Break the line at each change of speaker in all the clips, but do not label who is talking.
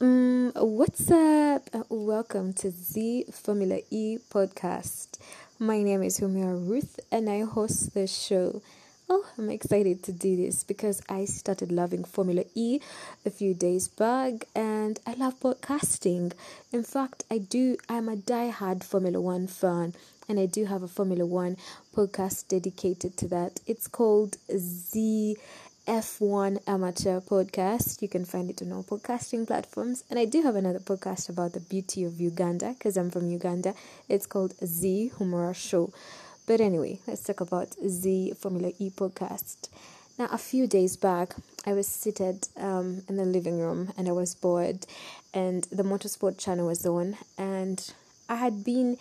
Um, what's up? Uh, welcome to the Formula E podcast. My name is Humira Ruth and I host the show. Oh, I'm excited to do this because I started loving Formula E a few days back and I love podcasting. In fact, I do, I'm a die-hard Formula One fan and I do have a Formula One podcast dedicated to that. It's called Z F1 Amateur Podcast. You can find it on all podcasting platforms. And I do have another podcast about the beauty of Uganda because I'm from Uganda. It's called Z Humora Show. But anyway, let's talk about Z Formula E podcast. Now, a few days back, I was seated um, in the living room and I was bored, and the motorsport channel was on, and I had been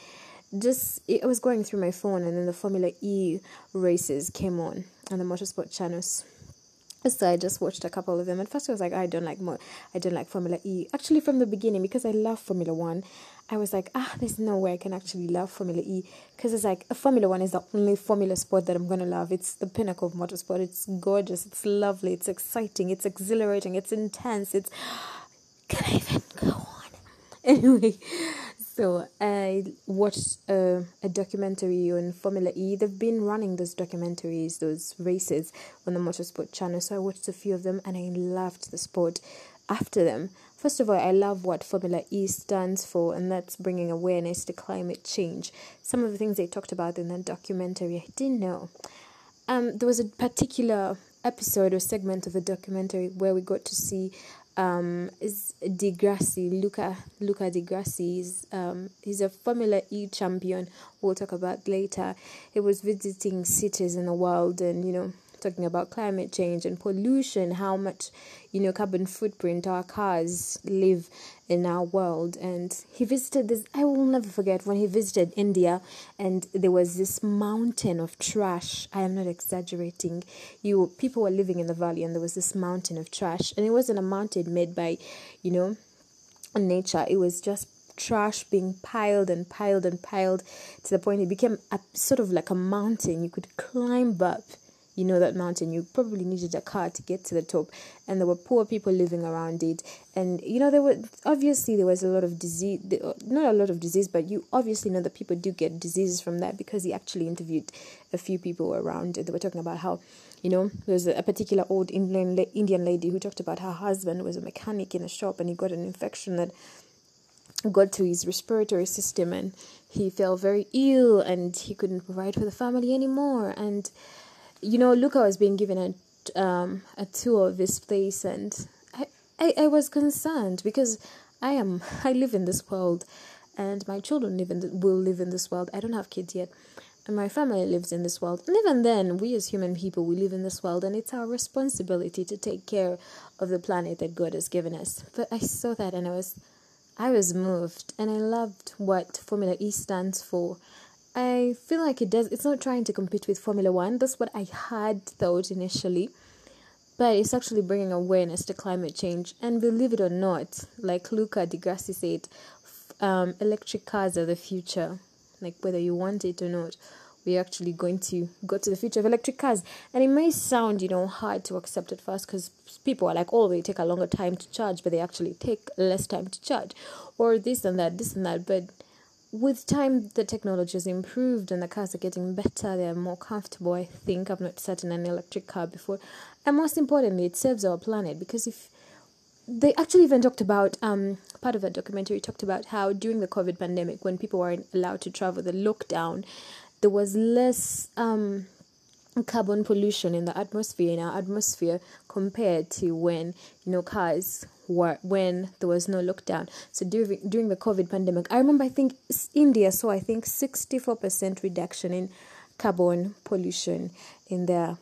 just I was going through my phone, and then the Formula E races came on on the motorsport channels so I just watched a couple of them. At first, I was like, I don't like more. I don't like Formula E. Actually, from the beginning, because I love Formula One, I was like, ah, there's no way I can actually love Formula E because it's like a Formula One is the only Formula sport that I'm gonna love. It's the pinnacle of motorsport. It's gorgeous. It's lovely. It's exciting. It's exhilarating. It's intense. It's can I even go on? Anyway, so I watched uh, a documentary on Formula E. They've been running those documentaries, those races on the Motorsport channel. So I watched a few of them and I loved the sport after them. First of all, I love what Formula E stands for, and that's bringing awareness to climate change. Some of the things they talked about in that documentary, I didn't know. Um, there was a particular episode or segment of the documentary where we got to see um, is Di Grassi, Luca Luca Di Grassi. Is, um, he's a Formula E champion. We'll talk about later. He was visiting cities in the world, and you know, talking about climate change and pollution, how much, you know, carbon footprint our cars leave in our world. And he visited this, I will never forget when he visited India and there was this mountain of trash. I am not exaggerating. You people were living in the valley and there was this mountain of trash. And it wasn't a mountain made by, you know, nature. It was just trash being piled and piled and piled to the point it became a sort of like a mountain you could climb up you know that mountain you probably needed a car to get to the top. And there were poor people living around it. And you know there were obviously there was a lot of disease not a lot of disease but you obviously know that people do get diseases from that because he actually interviewed a few people around. It. they were talking about how you know there's a particular old indian indian lady who talked about her husband was a mechanic in a shop and he got an infection that got to his respiratory system and he felt very ill and he couldn't provide for the family anymore. And you know, Luca was being given a um, a tour of this place, and I, I, I was concerned because I am I live in this world, and my children live in the, will live in this world. I don't have kids yet, and my family lives in this world. And even then, we as human people, we live in this world, and it's our responsibility to take care of the planet that God has given us. But I saw that, and I was I was moved, and I loved what Formula E stands for. I feel like it does. It's not trying to compete with Formula One. That's what I had thought initially, but it's actually bringing awareness to climate change. And believe it or not, like Luca Di Grassi said, um, electric cars are the future. Like whether you want it or not, we're actually going to go to the future of electric cars. And it may sound, you know, hard to accept at first because people are like, oh, they take a longer time to charge, but they actually take less time to charge, or this and that, this and that. But with time the technology has improved and the cars are getting better. They're more comfortable i think. I've not sat in an electric car before. And most importantly it serves our planet because if they actually even talked about um part of that documentary talked about how during the covid pandemic when people weren't allowed to travel the lockdown there was less um carbon pollution in the atmosphere in our atmosphere compared to when you know cars were when there was no lockdown so during during the covid pandemic i remember i think india saw i think 64% reduction in carbon pollution in their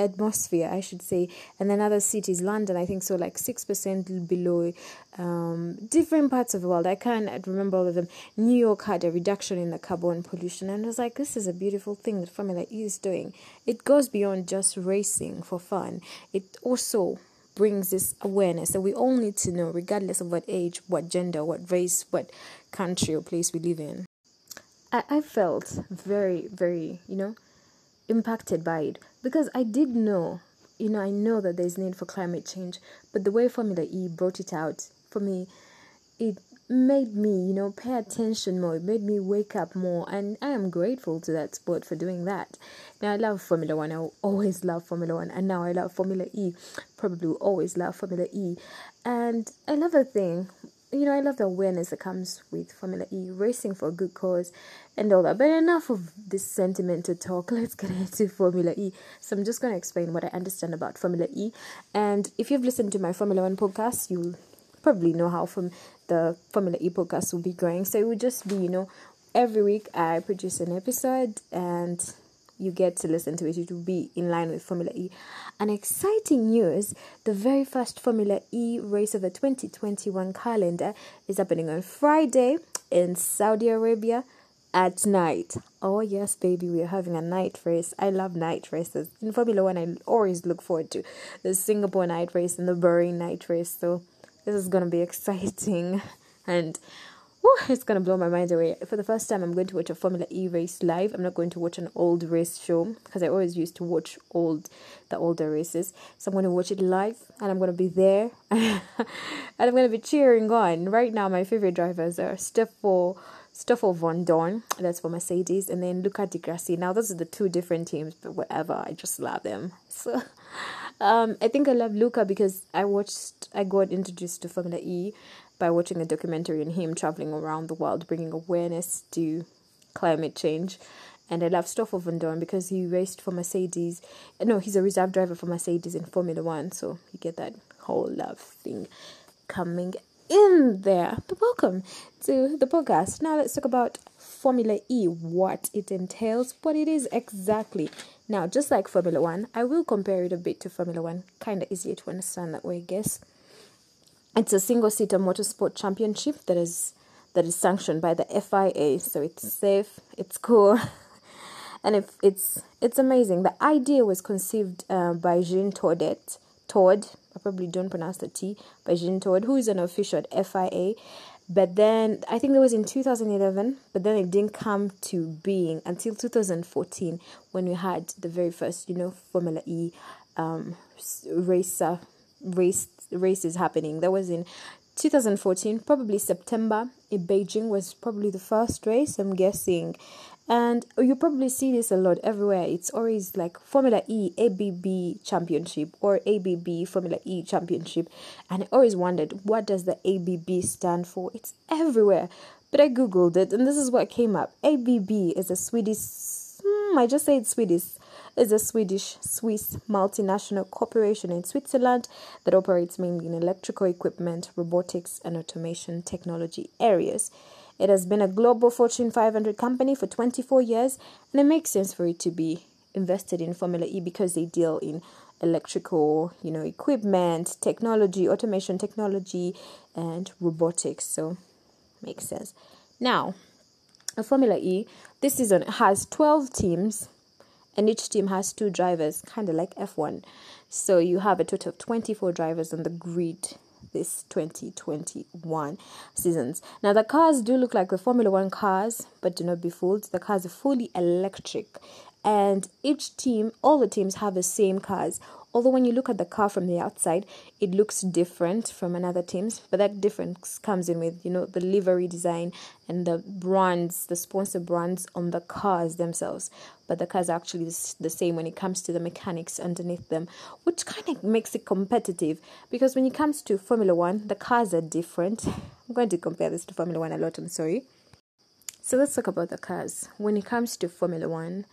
atmosphere, I should say. And then other cities, London, I think so, like 6% below. Um, different parts of the world, I can't remember all of them. New York had a reduction in the carbon pollution, and I was like, this is a beautiful thing that Formula E is doing. It goes beyond just racing for fun, it also brings this awareness. That we all need to know, regardless of what age, what gender, what race, what country or place we live in. I, I felt very, very, you know, impacted by it. Because I did know, you know, I know that there's need for climate change, but the way Formula E brought it out for me, it made me, you know, pay attention more. It made me wake up more, and I am grateful to that sport for doing that. Now I love Formula One. I always love Formula One, and now I love Formula E. Probably always love Formula E, and I love a thing. You know, I love the awareness that comes with Formula E, racing for a good cause, and all that. But enough of this sentimental talk. Let's get into Formula E. So I'm just going to explain what I understand about Formula E. And if you've listened to my Formula One podcast, you'll probably know how from the Formula E podcast will be going. So it will just be, you know, every week I produce an episode and you get to listen to it. It will be in line with Formula E. And exciting news the very first Formula E race of the 2021 calendar is happening on Friday in Saudi Arabia at night. Oh, yes, baby, we're having a night race. I love night races. In Formula One, I always look forward to the Singapore night race and the Bahrain night race. So this is gonna be exciting and whew, it's gonna blow my mind away. For the first time, I'm going to watch a Formula E race live. I'm not going to watch an old race show because I always used to watch old the older races. So I'm going to watch it live and I'm going to be there and I'm going to be cheering on. Right now, my favorite drivers are Stoffel Stoffel Vandoorne, that's for Mercedes, and then Luca Di Grassi. Now, those are the two different teams, but whatever, I just love them. So, um, I think I love Luca because I watched, I got introduced to Formula E by watching a documentary on him traveling around the world, bringing awareness to climate change. And I love Stoffel Vandoorne because he raced for Mercedes. No, he's a reserve driver for Mercedes in Formula One, so you get that whole love thing coming in there. But welcome to the podcast. Now let's talk about Formula E, what it entails, what it is exactly. Now, just like Formula One, I will compare it a bit to Formula One. Kind of easier to understand that way, I guess. It's a single-seater motorsport championship that is that is sanctioned by the FIA, so it's safe, it's cool, and if it's it's amazing. The idea was conceived uh, by Jean Todt. Todd, I probably don't pronounce the T, by Jean Todt, who is an official at FIA. But then I think it was in 2011, but then it didn't come to being until 2014 when we had the very first, you know, Formula E um, race, uh, race races happening. That was in 2014, probably September in Beijing was probably the first race, I'm guessing. And you probably see this a lot everywhere. It's always like Formula E ABB Championship or ABB Formula E Championship. And I always wondered, what does the ABB stand for? It's everywhere. But I googled it and this is what came up. ABB is a Swedish, hmm, I just said Swedish, is a Swedish Swiss multinational corporation in Switzerland that operates mainly in electrical equipment, robotics, and automation technology areas. It has been a global Fortune 500 company for 24 years, and it makes sense for it to be invested in Formula E because they deal in electrical, you know, equipment, technology, automation technology, and robotics. So, makes sense. Now, a Formula E this season has 12 teams, and each team has two drivers, kind of like F1. So you have a total of 24 drivers on the grid this 2021 seasons. Now, the cars do look like the Formula One cars, but do not be fooled. The cars are fully electric, and each team, all the teams have the same cars. Although when you look at the car from the outside, it looks different from another team's, but that difference comes in with you know the livery design and the brands, the sponsor brands on the cars themselves. But the cars are actually the same when it comes to the mechanics underneath them, which kind of makes it competitive. Because when it comes to Formula One, the cars are different. I'm going to compare this to Formula One a lot. I'm sorry. So let's talk about the cars. When it comes to Formula One,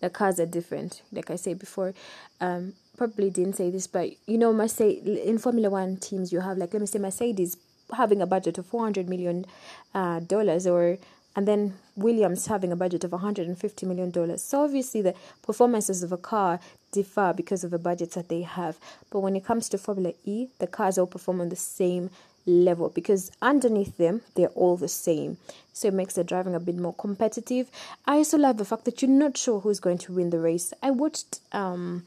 the cars are different. Like I said before, um, probably didn't say this, but you know, Mercedes in Formula One teams, you have like let me say Mercedes having a budget of four hundred million uh, dollars, or and then Williams having a budget of one hundred and fifty million dollars. So obviously, the performances of a car differ because of the budgets that they have. But when it comes to Formula E, the cars all perform on the same level because underneath them they're all the same so it makes the driving a bit more competitive i also love the fact that you're not sure who's going to win the race i watched um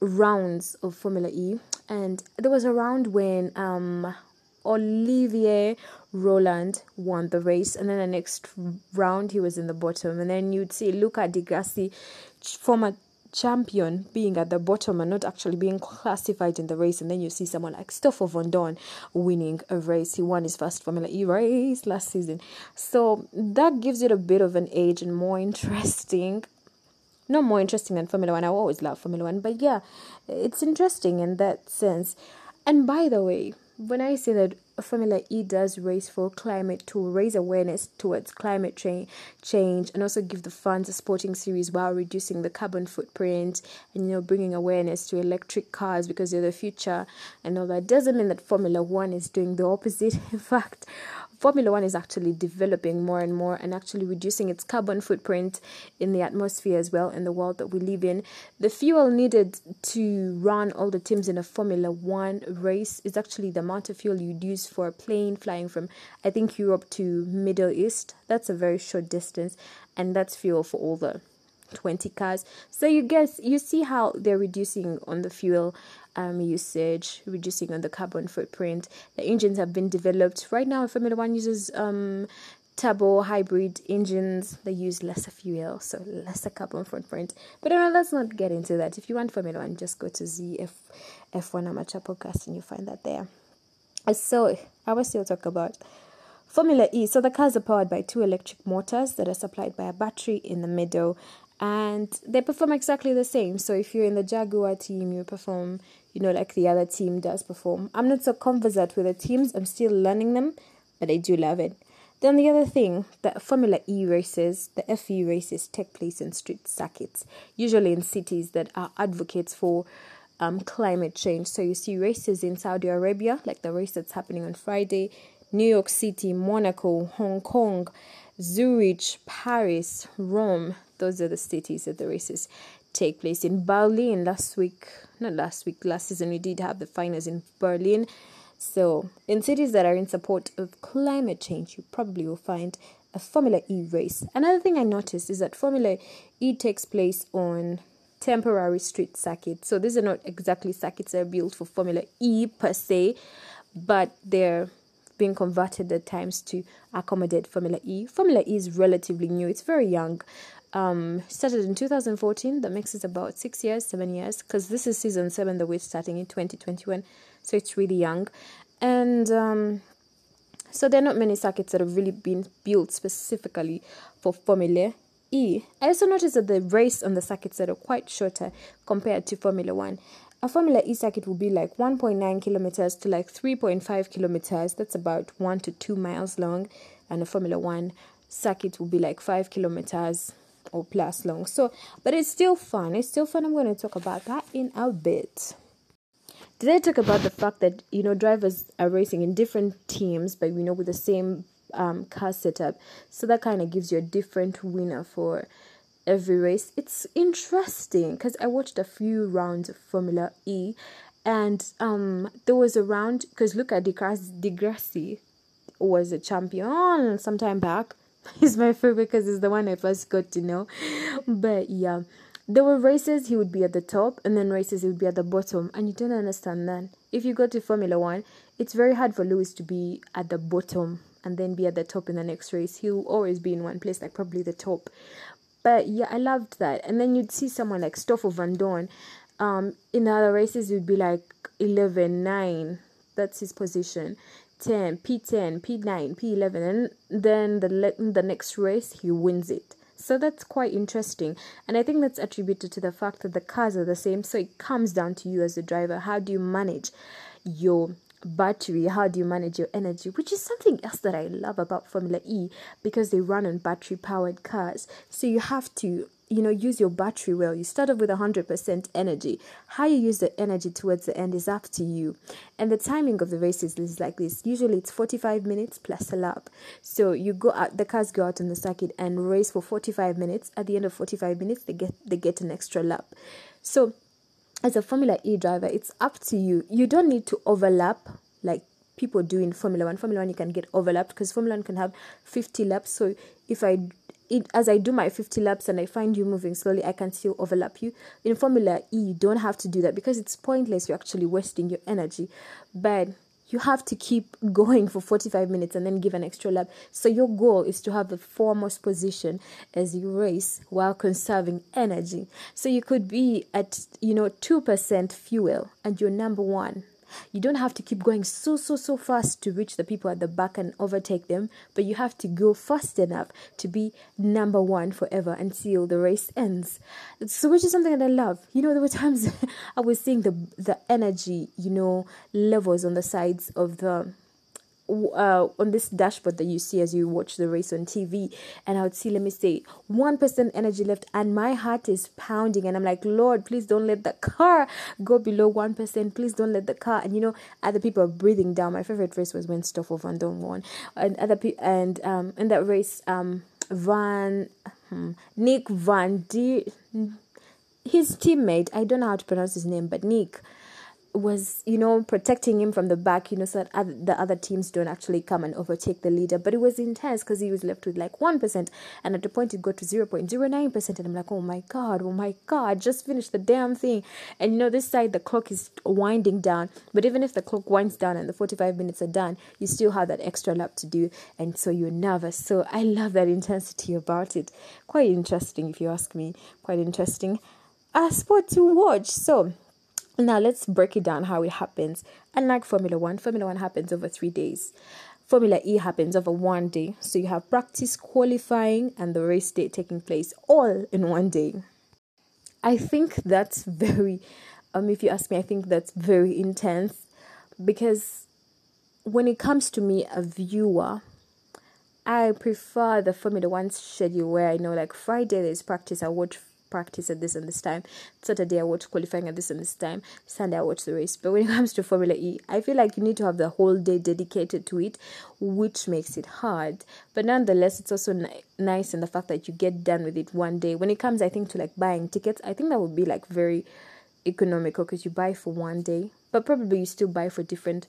rounds of Formula E, and there was a round when um, Oliver Rowland won the race, and then the next round he was in the bottom, and then you'd see Luca Di Grassi, former champion being at the bottom and not actually being classified in the race. And then you see someone like Stoffel Vandoorne winning a race. He won his first Formula E race last season. So that gives it a bit of an edge and more interesting. Not more interesting than Formula One. I always love Formula One, but yeah, it's interesting in that sense. And by the way, when I say that Formula E does race for climate to raise awareness towards climate cha- change and also give the fans a sporting series while reducing the carbon footprint and you know bringing awareness to electric cars because they're the future and all that doesn't mean that Formula One is doing the opposite. In fact, Formula One is actually developing more and more and actually reducing its carbon footprint in the atmosphere as well in the world that we live in. The fuel needed to run all the teams in a Formula One race is actually the amount of fuel you'd use for a plane flying from, I think, Europe to Middle East. That's a very short distance, and that's fuel for all the 20 cars. So you guess you see how they're reducing on the fuel um, usage, reducing on the carbon footprint. The engines have been developed. Right now, Formula One uses um, turbo hybrid engines. They use lesser fuel, so lesser carbon footprint. But anyway, let's not get into that. If you want Formula One, just go to ZF F1 Amateur Podcast and you'll find that there. So I will still talk about Formula E. So the cars are powered by two electric motors that are supplied by a battery in the middle and they perform exactly the same. So if you're in the Jaguar team, you perform, you know, like the other team does perform. I'm not so conversant with the teams, I'm still learning them, but I do love it. Then the other thing, the Formula E races, the FE races take place in street circuits, usually in cities that are advocates for um, climate change. So you see races in Saudi Arabia, like the race that's happening on Friday, New York City, Monaco, Hong Kong, Zurich, Paris, Rome, those are the cities that the races take place in. Berlin last week, not last week, last season we did have the finals in Berlin. So, in cities that are in support of climate change, you probably will find a Formula E race. Another thing I noticed is that Formula E takes place on temporary street circuits. So, these are not exactly circuits that are built for Formula E per se, but they're being converted at times to accommodate Formula E. Formula E is relatively new, it's very young um, started in 2014. That makes it about six years, seven years, because this is season seven that we're starting in 2021. So it's really young. And um, so there are not many circuits that have really been built specifically for Formula E. I also noticed that the race on the circuits that are quite shorter compared to Formula One. A Formula E circuit will be like 1.9 kilometers to like 3.5 kilometers. That's about one to two miles long. And a Formula One circuit will be like five kilometers or plus long. So, but it's still fun. It's still fun. I'm going to talk about that in a bit. Did I talk about the fact that you know drivers are racing in different teams, but you know with the same um, car setup? So that kind of gives you a different winner for every race. It's interesting because I watched a few rounds of Formula E, and um, there was a round because Luca Di Grassi was a champion some time back he's my favorite because he's the one I first got to know. But yeah, there were races he would be at the top, and then races he would be at the bottom, and you don't understand that. If you go to Formula One, it's very hard for Lewis to be at the bottom and then be at the top in the next race. He'll always be in one place, like probably the top. But yeah, I loved that. And then you'd see someone like Stoffel Vandoorne. Um, in other races, you'd be like 11, 9. That's his position. 10, P10, P9, P11, and then the le- the next race he wins it. So that's quite interesting, and I think that's attributed to the fact that the cars are the same. So it comes down to you as a driver. How do you manage your battery? How do you manage your energy? Which is something else that I love about Formula E because they run on battery powered cars. So you have to you know use your battery well you start off with 100% energy how you use the energy towards the end is up to you and the timing of the races is like this usually it's 45 minutes plus a lap so you go out the cars go out on the circuit and race for 45 minutes at the end of 45 minutes they get they get an extra lap so as a formula e driver it's up to you you don't need to overlap like people do in formula 1 formula 1 you can get overlapped because formula 1 can have 50 laps so if i it, as I do my 50 laps and I find you moving slowly, I can still overlap you. In Formula E, you don't have to do that because it's pointless. You're actually wasting your energy. But you have to keep going for 45 minutes and then give an extra lap. So your goal is to have the foremost position as you race while conserving energy. So you could be at, you know, 2% fuel and you're number 1 you don't have to keep going so, so, so fast to reach the people at the back and overtake them, but you have to go fast enough to be number one forever until the race ends. So, which is something that I love. You know, there were times I was seeing the the energy, you know, levels on the sides of the uh, on this dashboard that you see as you watch the race on TV, and I would see, let me say, one percent energy left, and my heart is pounding, and I'm like, Lord, please don't let the car go below one percent. Please don't let the car. And you know, other people are breathing down. My favorite race was when Stoffel Vandoorne won, and other people, and um, in that race, um, Van, hmm, Nick Van De, his teammate, I don't know how to pronounce his name, but Nick was you know protecting him from the back you know so that other, the other teams don't actually come and overtake the leader. But it was intense because he was left with like 1% and at the point it got to 0.09% and i'm like oh my god oh my god just finish the damn thing. And you know this side the clock is winding down. But even if the clock winds down and the 45 minutes are done you still have that extra lap to do. And so you're nervous. So i love that intensity about it. Quite interesting if you ask me. Quite interesting. A sport to watch. So now let's break it down how it happens. Unlike Formula One, Formula One happens over three days. Formula E happens over one day. So you have practice, qualifying, and the race day taking place all in one day. I think that's very, um, if you ask me, I think that's very intense because when it comes to me, a viewer, I prefer the Formula One schedule where I know like Friday there's practice, I watch practice at this and this time. Saturday I watch qualifying at this and this time. Sunday I watch the race. But when it comes to Formula E, I feel like you need to have the whole day dedicated to it, which makes it hard. But nonetheless, it's also ni- nice in the fact that you get done with it one day. When it comes, I think to like buying tickets, I think that would be like very economical because you buy for one day, but probably you still buy for different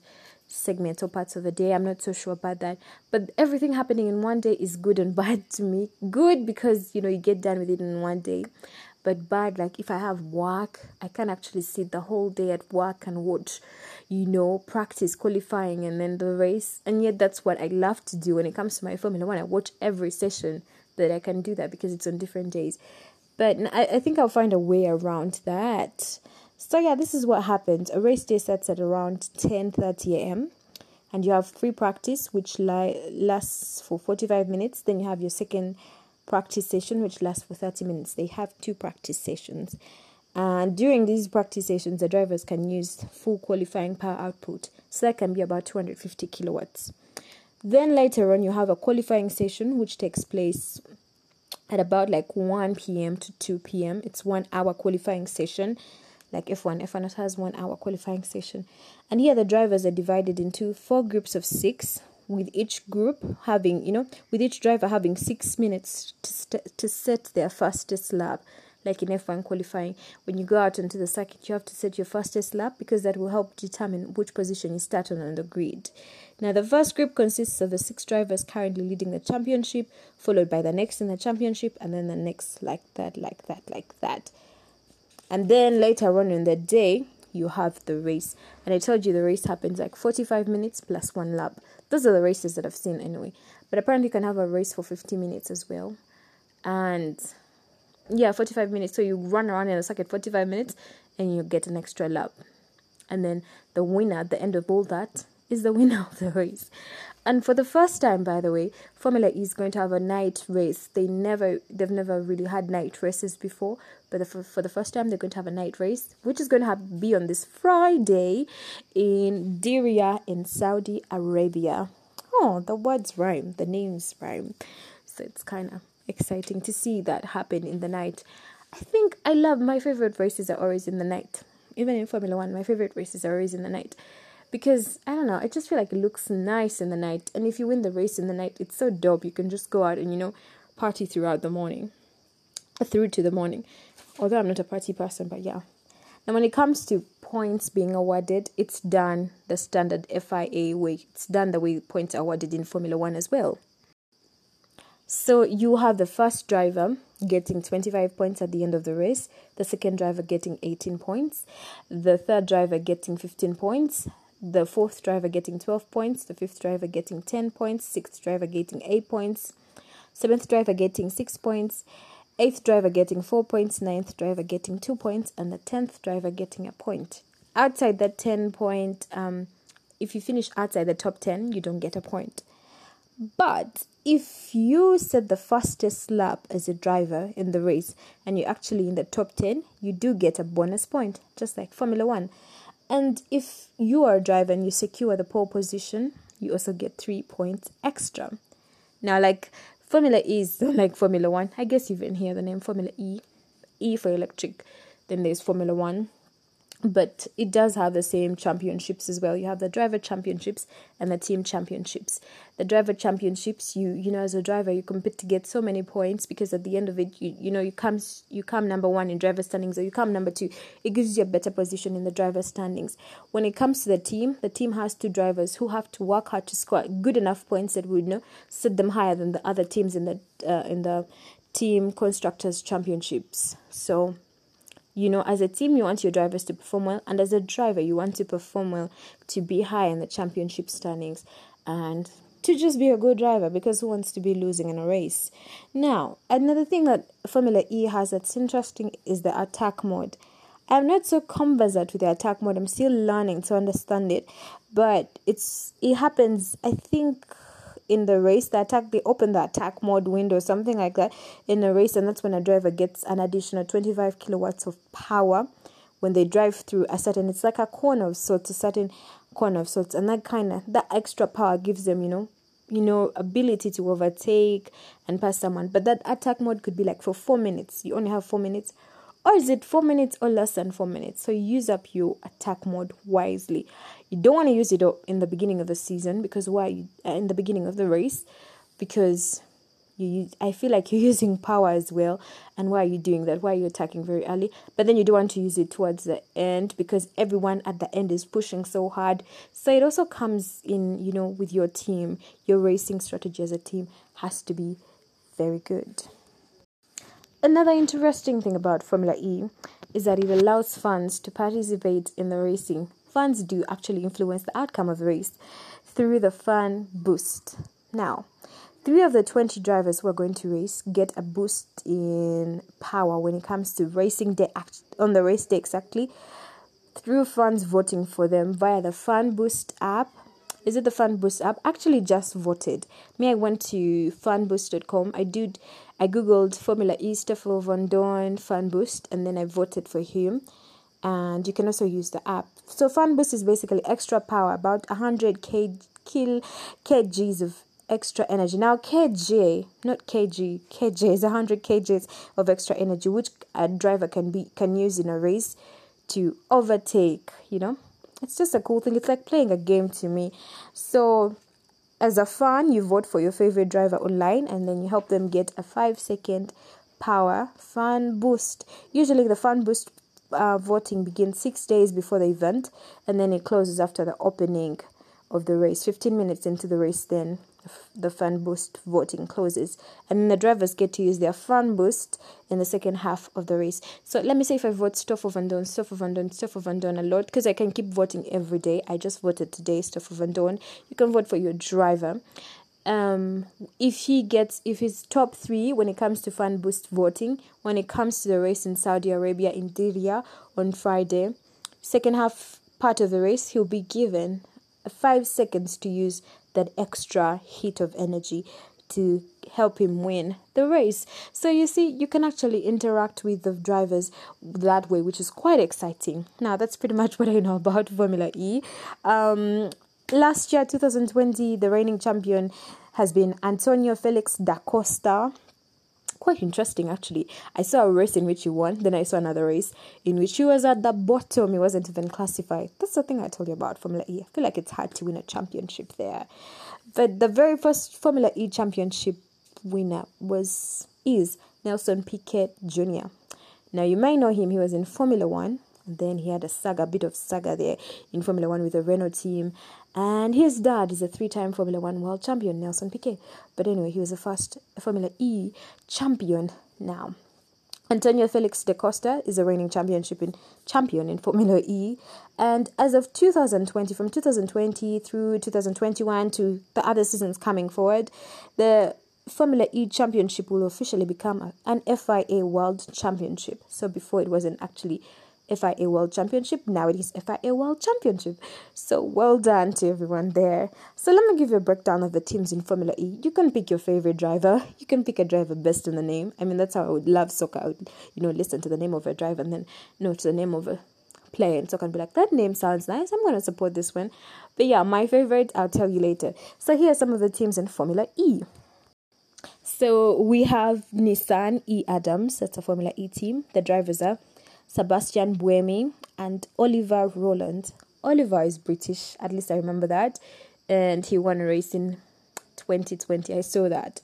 segments or parts of the day. I'm not so sure about that. But everything happening in one day is good and bad to me. Good because you know you get done with it in one day. But bad like if I have work, I can actually sit the whole day at work and watch, you know, practice qualifying and then the race. And yet that's what I love to do when it comes to my Formula One. I watch every session that I can do that because it's on different days. But I, I think I'll find a way around that. So yeah, this is what happens. A race day starts at around 10:30 a.m. and you have free practice which li- lasts for 45 minutes. Then you have your second practice session which lasts for 30 minutes. They have two practice sessions. And during these practice sessions, the drivers can use full qualifying power output. So that can be about 250 kilowatts. Then later on, you have a qualifying session which takes place at about like 1 p.m. to 2 p.m. It's one hour qualifying session like F1. F1 has one hour qualifying session. And here the drivers are divided into four groups of six, with each group having, you know, with each driver having six minutes to, st- to set their fastest lap. Like in F1 qualifying, when you go out onto the circuit, you have to set your fastest lap because that will help determine which position you start on on the grid. Now, the first group consists of the six drivers currently leading the championship, followed by the next in the championship, and then the next like that, like that, like that. And then later on in the day, you have the race. And I told you the race happens like 45 minutes plus one lap. Those are the races that I've seen anyway. But apparently, you can have a race for 50 minutes as well. And yeah, 45 minutes. So you run around in a circuit 45 minutes and you get an extra lap. And then the winner at the end of all that is the winner of the race. And for the first time, by the way, Formula E is going to have a night race. They never, they've never really had night races before, but for, for the first time, they're going to have a night race, which is going to have, be on this Friday in Diriyah in Saudi Arabia. Oh, the words rhyme, the names rhyme, so it's kind of exciting to see that happen in the night. I think I love my favorite races are always in the night. Even in Formula One, my favorite races are always in the night because I don't know, I just feel like it looks nice in the night. And if you win the race in the night, it's so dope. You can just go out and you know party throughout the morning, through to the morning. Although I'm not a party person, but yeah. And when it comes to points being awarded, it's done the standard FIA way. It's done the way points are awarded in Formula One as well. So you have the first driver getting 25 points at the end of the race, the second driver getting 18 points, the third driver getting 15 points, the fourth driver getting 12 points, the fifth driver getting 10 points, sixth driver getting 8 points, seventh driver getting 6 points, eighth driver getting 4 points, ninth driver getting 2 points, and the tenth driver getting a point. Outside that 10 point, um, if you finish outside the top 10, you don't get a point. But if you set the fastest lap as a driver in the race and you're actually in the top 10, you do get a bonus point, just like Formula One. And if you are a driver and you secure the pole position, you also get three points extra. Now, like Formula E is like Formula One. I guess you even hear the name Formula E, E for electric. Then there's Formula One, but it does have the same championships as well. You have the driver championships and the team championships. The driver championships you you know as a driver you compete to get so many points because at the end of it you you know you come you come number one in driver standings or you come number two. It gives you a better position in the driver standings. When it comes to the team the team has two drivers who have to work hard to score good enough points that would you know set them higher than the other teams in the uh, in the team constructors championships. So you know, as a team, you want your drivers to perform well, and as a driver, you want to perform well to be high in the championship standings and to just be a good driver because who wants to be losing in a race? Now, another thing that Formula E has that's interesting is the attack mode. I'm not so conversant with the attack mode. I'm still learning to understand it, but it's it happens. I think in the race the attack they open the attack mode window something like that in a race and that's when a driver gets an additional 25 kilowatts of power when they drive through a certain it's like a corner of sorts a certain corner of sorts and that kind of that extra power gives them you know you know ability to overtake and pass someone. But that attack mode could be like for four minutes. You only have four minutes or is it four minutes or less than four minutes? So use up your attack mode wisely. You don't want to use it in the beginning of the season because why? You, uh, in the beginning of the race, because you use, I feel like you're using power as well. And why are you doing that? Why are you attacking very early? But then you don't want to use it towards the end because everyone at the end is pushing so hard. So it also comes in, you know, with your team. Your racing strategy as a team has to be very good. Another interesting thing about Formula E is that it allows fans to participate in the racing. Fans do actually influence the outcome of the race through the fan boost. Now, three of the 20 drivers who are going to race get a boost in power when it comes to racing day on the race day exactly through fans voting for them via the fan boost app is it the fan boost app actually just voted me i went to fanboost.com i did I googled Formula E Stoffel Vandoorne Fan Boost and then I voted for him. And you can also use the app. So Fan Boost is basically extra power, about 100 k kill kgs of extra energy. Now kg, not kg, kg is 100 kgs of extra energy, which a driver can be can use in a race to overtake. You know, it's just a cool thing. It's like playing a game to me. So as a fan, you vote for your favorite driver online and then you help them get a five second power fan boost. Usually, the fan boost uh, voting begins six days before the event and then it closes after the opening of the race. 15 minutes into the race, then the fan boost voting closes, and then the drivers get to use their fan boost in the second half of the race. So let me say if I vote Stoffel Vandoorne, Stoffel Vandoorne, Stoffel Vandoorne a lot because I can keep voting every day. I just voted today Stoffel Vandoorne. You can vote for your driver. Um, if he gets if he's top three when it comes to fan boost voting, when it comes to the race in Saudi Arabia in Diriyah on Friday, second half part of the race, he'll be given five seconds to use that extra hit of energy to help him win the race. So you see, you can actually interact with the drivers that way, which is quite exciting. Now, that's pretty much what I know about Formula E. Um, last year, 2020, the reigning champion has been Antonio Felix da Costa quite interesting actually. I saw a race in which he won, then I saw another race in which he was at the bottom. He wasn't even classified. That's the thing I told you about Formula E. I feel like it's hard to win a championship there. But the very first Formula E championship winner was is Nelson Piquet Jr. Now you might know him. He was in Formula One. Then he had a saga, a bit of saga there in Formula One with the Renault team, and his dad is a three time Formula One world champion, Nelson Piquet. But anyway, he was the first Formula E champion now. Antonio Felix da Costa is a reigning championship in champion in Formula E, and as of 2020, from 2020 through 2021 to the other seasons coming forward, the Formula E Championship will officially become an FIA World Championship. So before it wasn't actually FIA World Championship. Now it is FIA World Championship. So well done to everyone there. So let me give you a breakdown of the teams in Formula E. You can pick your favorite driver. You can pick a driver based on the name. I mean, that's how I would love soccer. I would, you know, listen to the name of a driver and then note the name of a player and so can be like that name sounds nice i'm to support this one but yeah my favorite i'll tell you later so here are some of the teams in formula e so we have nissan e adams that's a formula e team the drivers are Sebastian Buemi, and Oliver Rowland. Oliver is British, at least I remember that, and he won a race in 2020. I saw that.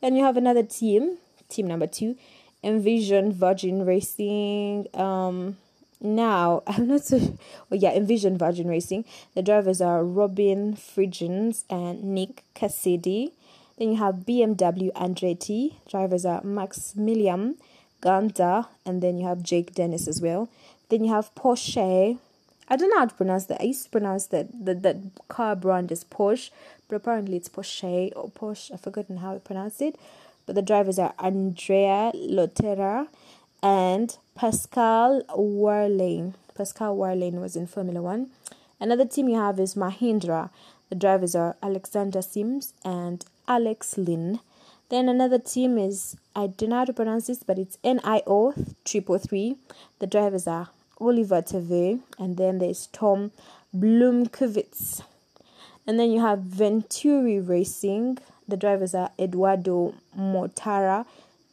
Then you have another team, team number two, Envision Virgin Racing. Um, now I'm not so. Well, yeah, Envision Virgin Racing. The drivers are Robin Frijns and Nick Cassidy. Then you have BMW Andretti. Drivers are Maximilian Ganta, and then you have Jake Dennis as well. Then you have Porsche. I don't know how to pronounce that. I used to pronounce that that, that car brand is Porsche, but apparently it's Porsche or Porsche. I've forgotten how to pronounce it. But the drivers are Andrea Lotterer and Pascal Wehrlein. Pascal Wehrlein was in Formula One. Another team you have is Mahindra. The drivers are Alexander Sims and Alex Lynn. Then another team is I don't know how to pronounce this, but it's NIO triple three. The drivers are Oliver Turvey, and then there's Tom Blomqvist. And then you have Venturi Racing. The drivers are Eduardo Mortara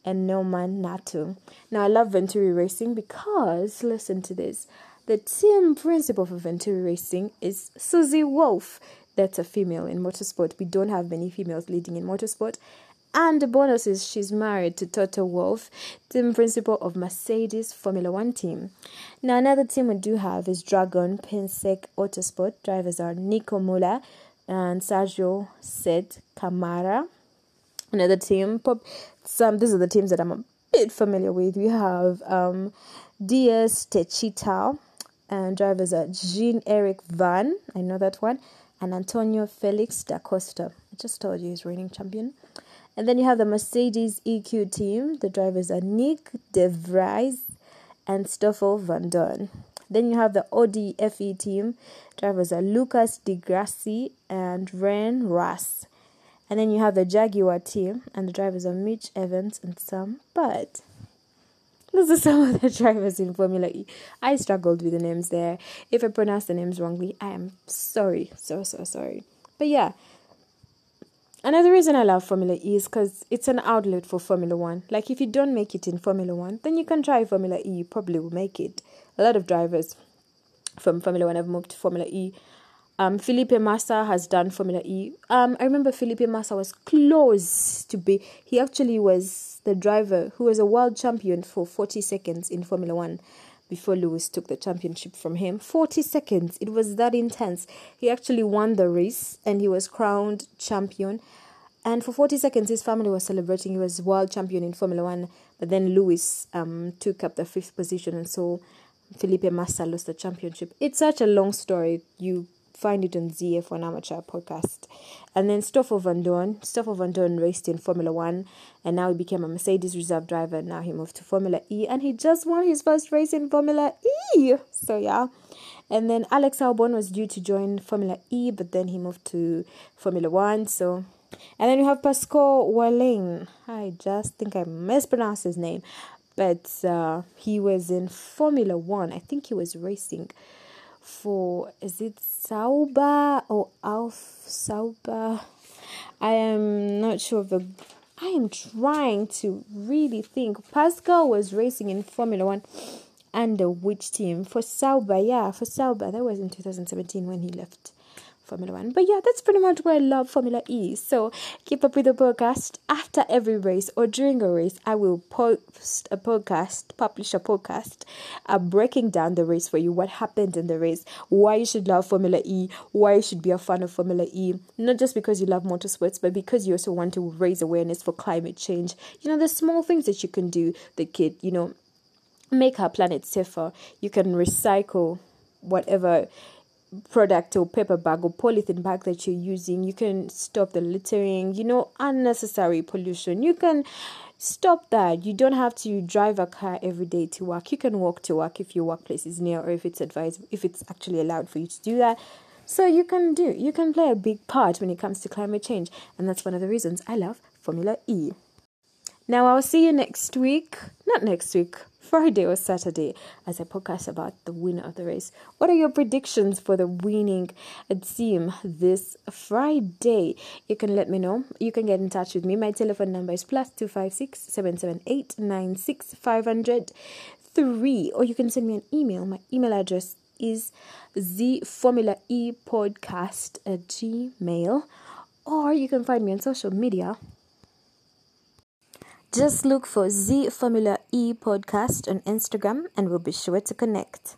and Norman Nato. Now I love Venturi Racing because listen to this. The team principal for Venturi Racing is Susie Wolff. That's a female in motorsport. We don't have many females leading in motorsport. And the bonus is she's married to Toto Wolff, team principal of Mercedes Formula One team. Now, another team we do have is Dragon Penske Autosport. Drivers are Nico Muller and Sergio Sette Camara. Another team, pop, some these are the teams that I'm a bit familiar with. We have um, DS Techeetah, and drivers are Jean Eric Van, I know that one, and Antonio Felix da Costa. I just told you he's reigning champion. And then you have the Mercedes EQ team. The drivers are Nyck De Vries and Stoffel Vandoorne. Then you have the Audi FE team. Drivers are Lucas Di Grassi and René Rast. And then you have the Jaguar team, and the drivers are Mitch Evans and Sam Bird Those are some of the drivers in Formula E. I struggled with the names there. If I pronounce the names wrongly, I am sorry. So, so sorry. But yeah, Another reason I love Formula E is because it's an outlet for Formula One. Like, if you don't make it in Formula One, then you can try Formula E, you probably will make it. A lot of drivers from Formula One have moved to Formula E. Um, Felipe Massa has done Formula E. Um, I remember Felipe Massa was close to be, he actually was the driver who was a world champion for 40 seconds in Formula One before Lewis took the championship from him. 40 seconds. It was that intense. He actually won the race and he was crowned champion. And for 40 seconds, his family was celebrating. He was world champion in Formula One. But then Lewis um, took up the fifth position, and so Felipe Massa lost the championship. It's such a long story. You find it on ZF1 Amateur podcast. And then Stoffel Vandoorne. Stoffel Vandoorne raced in Formula One and now he became a Mercedes reserve driver. Now he moved to Formula E and he just won his first race in Formula E. So yeah. And then Alex Albon was due to join Formula E, but then he moved to Formula One. So and then you have Pascal Wehrlein. I just think I mispronounced his name. But uh, he was in Formula One. I think he was racing for is it Sauber or Alf Sauber? I am not sure of the. I am trying to really think. Pascal was racing in Formula One under which team? For Sauber, yeah, for Sauber. That was in 2017 when he left Formula One. But yeah, that's pretty much why I love Formula E. So keep up with the podcast. After every race or during a race, I will post a podcast, publish a podcast, uh, breaking down the race for you, what happened in the race, why you should love Formula E, why you should be a fan of Formula E, not just because you love motorsports, but because you also want to raise awareness for climate change. You know, the small things that you can do, the kid, you know, make our planet safer. You can recycle whatever product or paper bag or polythene bag that you're using. You can stop the littering, you know, unnecessary pollution. You can stop that. You don't have to drive a car every day to work. You can walk to work if your workplace is near or if it's advised if it's actually allowed for you to do that. So you can do you can play a big part when it comes to climate change and that's one of the reasons I love Formula E. Now I'll see you next week. Not next week. Friday or Saturday as I podcast about the winner of the race. What are your predictions for the winning team this Friday? You can let me know. You can get in touch with me. My telephone number is plus two five six seven seven eight nine six five hundred three, or you can send me an email. My email address is the formula e podcast at gmail, or you can find me on social media just look for Z Formula E podcast on Instagram and we'll be sure to connect.